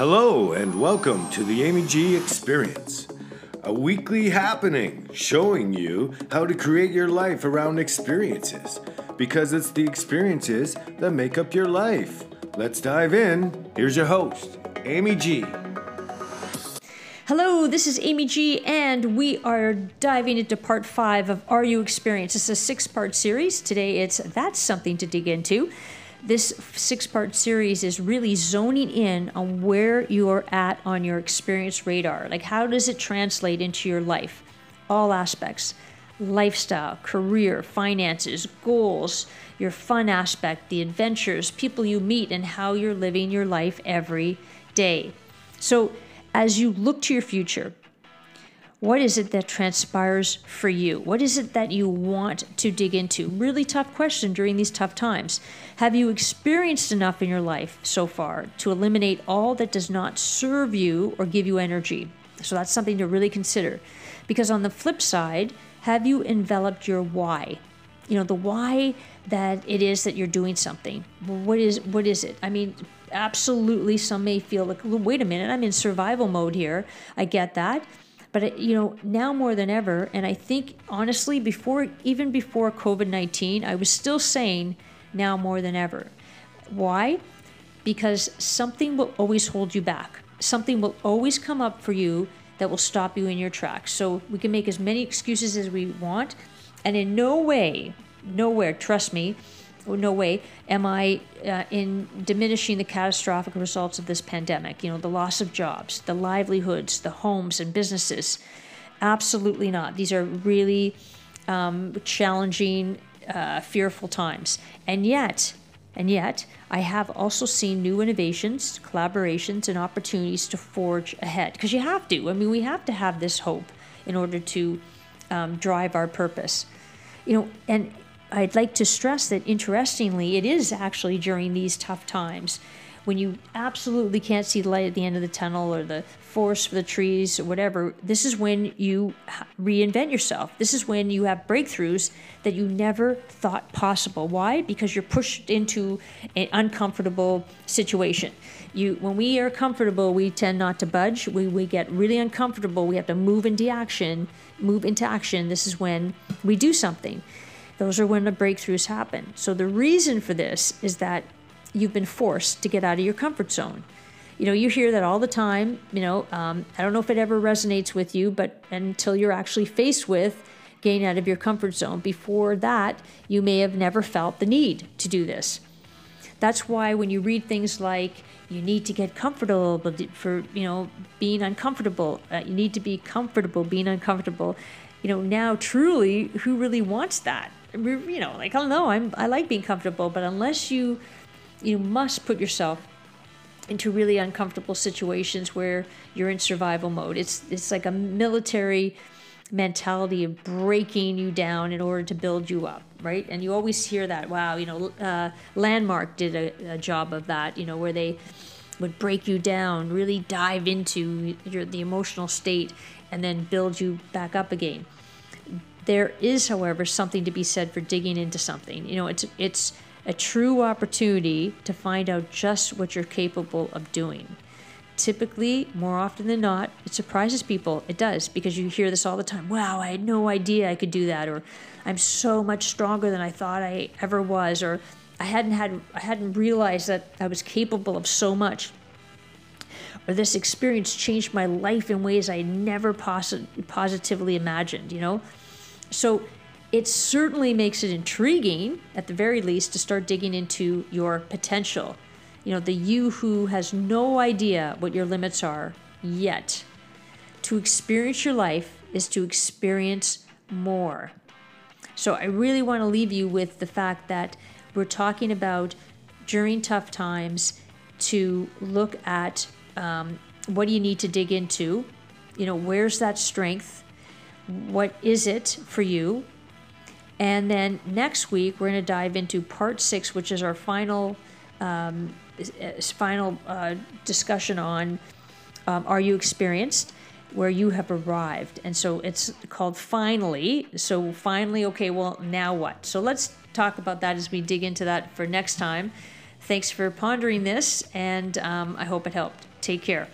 Hello, and welcome to the Amy G Experience, a weekly happening showing you how to create your life around experiences because it's the experiences that make up your life. Let's dive in. Here's your host, Amy G. Hello, this is Amy G, and we are diving into part five of Are You Experienced? It's a six part series. Today it's That's Something to Dig Into. This six part series is really zoning in on where you're at on your experience radar. Like, how does it translate into your life? All aspects lifestyle, career, finances, goals, your fun aspect, the adventures, people you meet, and how you're living your life every day. So, as you look to your future, what is it that transpires for you? What is it that you want to dig into? Really tough question during these tough times. Have you experienced enough in your life so far to eliminate all that does not serve you or give you energy? So that's something to really consider. Because on the flip side, have you enveloped your why? You know, the why that it is that you're doing something. What is what is it? I mean, absolutely some may feel like wait a minute, I'm in survival mode here. I get that. But you know, now more than ever, and I think honestly, before even before COVID nineteen, I was still saying now more than ever. Why? Because something will always hold you back. Something will always come up for you that will stop you in your tracks. So we can make as many excuses as we want, and in no way, nowhere, trust me, no way am I uh, in diminishing the catastrophic results of this pandemic. You know, the loss of jobs, the livelihoods, the homes and businesses. Absolutely not. These are really um, challenging, uh, fearful times. And yet, and yet, I have also seen new innovations, collaborations, and opportunities to forge ahead. Because you have to. I mean, we have to have this hope in order to um, drive our purpose. You know, and I'd like to stress that interestingly, it is actually during these tough times when you absolutely can't see the light at the end of the tunnel or the forest for the trees or whatever. This is when you reinvent yourself. This is when you have breakthroughs that you never thought possible. Why? Because you're pushed into an uncomfortable situation. You, when we are comfortable, we tend not to budge. We, we get really uncomfortable. We have to move into action. Move into action. This is when we do something. Those are when the breakthroughs happen. So the reason for this is that you've been forced to get out of your comfort zone. You know, you hear that all the time. You know, um, I don't know if it ever resonates with you, but until you're actually faced with getting out of your comfort zone, before that, you may have never felt the need to do this. That's why when you read things like you need to get comfortable for you know being uncomfortable, uh, you need to be comfortable being uncomfortable. You know, now truly, who really wants that? You know, like don't know, I'm I like being comfortable, but unless you you must put yourself into really uncomfortable situations where you're in survival mode. It's it's like a military mentality of breaking you down in order to build you up, right? And you always hear that. Wow, you know, uh, Landmark did a, a job of that. You know, where they would break you down, really dive into your the emotional state, and then build you back up again. There is, however, something to be said for digging into something. You know, it's it's a true opportunity to find out just what you're capable of doing. Typically, more often than not, it surprises people. It does because you hear this all the time. Wow, I had no idea I could do that, or I'm so much stronger than I thought I ever was, or I hadn't had I hadn't realized that I was capable of so much or this experience changed my life in ways I never posi- positively imagined, you know? So it certainly makes it intriguing, at the very least, to start digging into your potential. You know, the you who has no idea what your limits are yet. To experience your life is to experience more. So I really want to leave you with the fact that we're talking about during tough times to look at um, what do you need to dig into? You know, where's that strength? What is it for you? And then next week, we're going to dive into part six, which is our final um, final uh, discussion on um, Are You Experienced? Where you have arrived. And so it's called Finally. So, finally, okay, well, now what? So, let's talk about that as we dig into that for next time. Thanks for pondering this, and um, I hope it helped. Take care.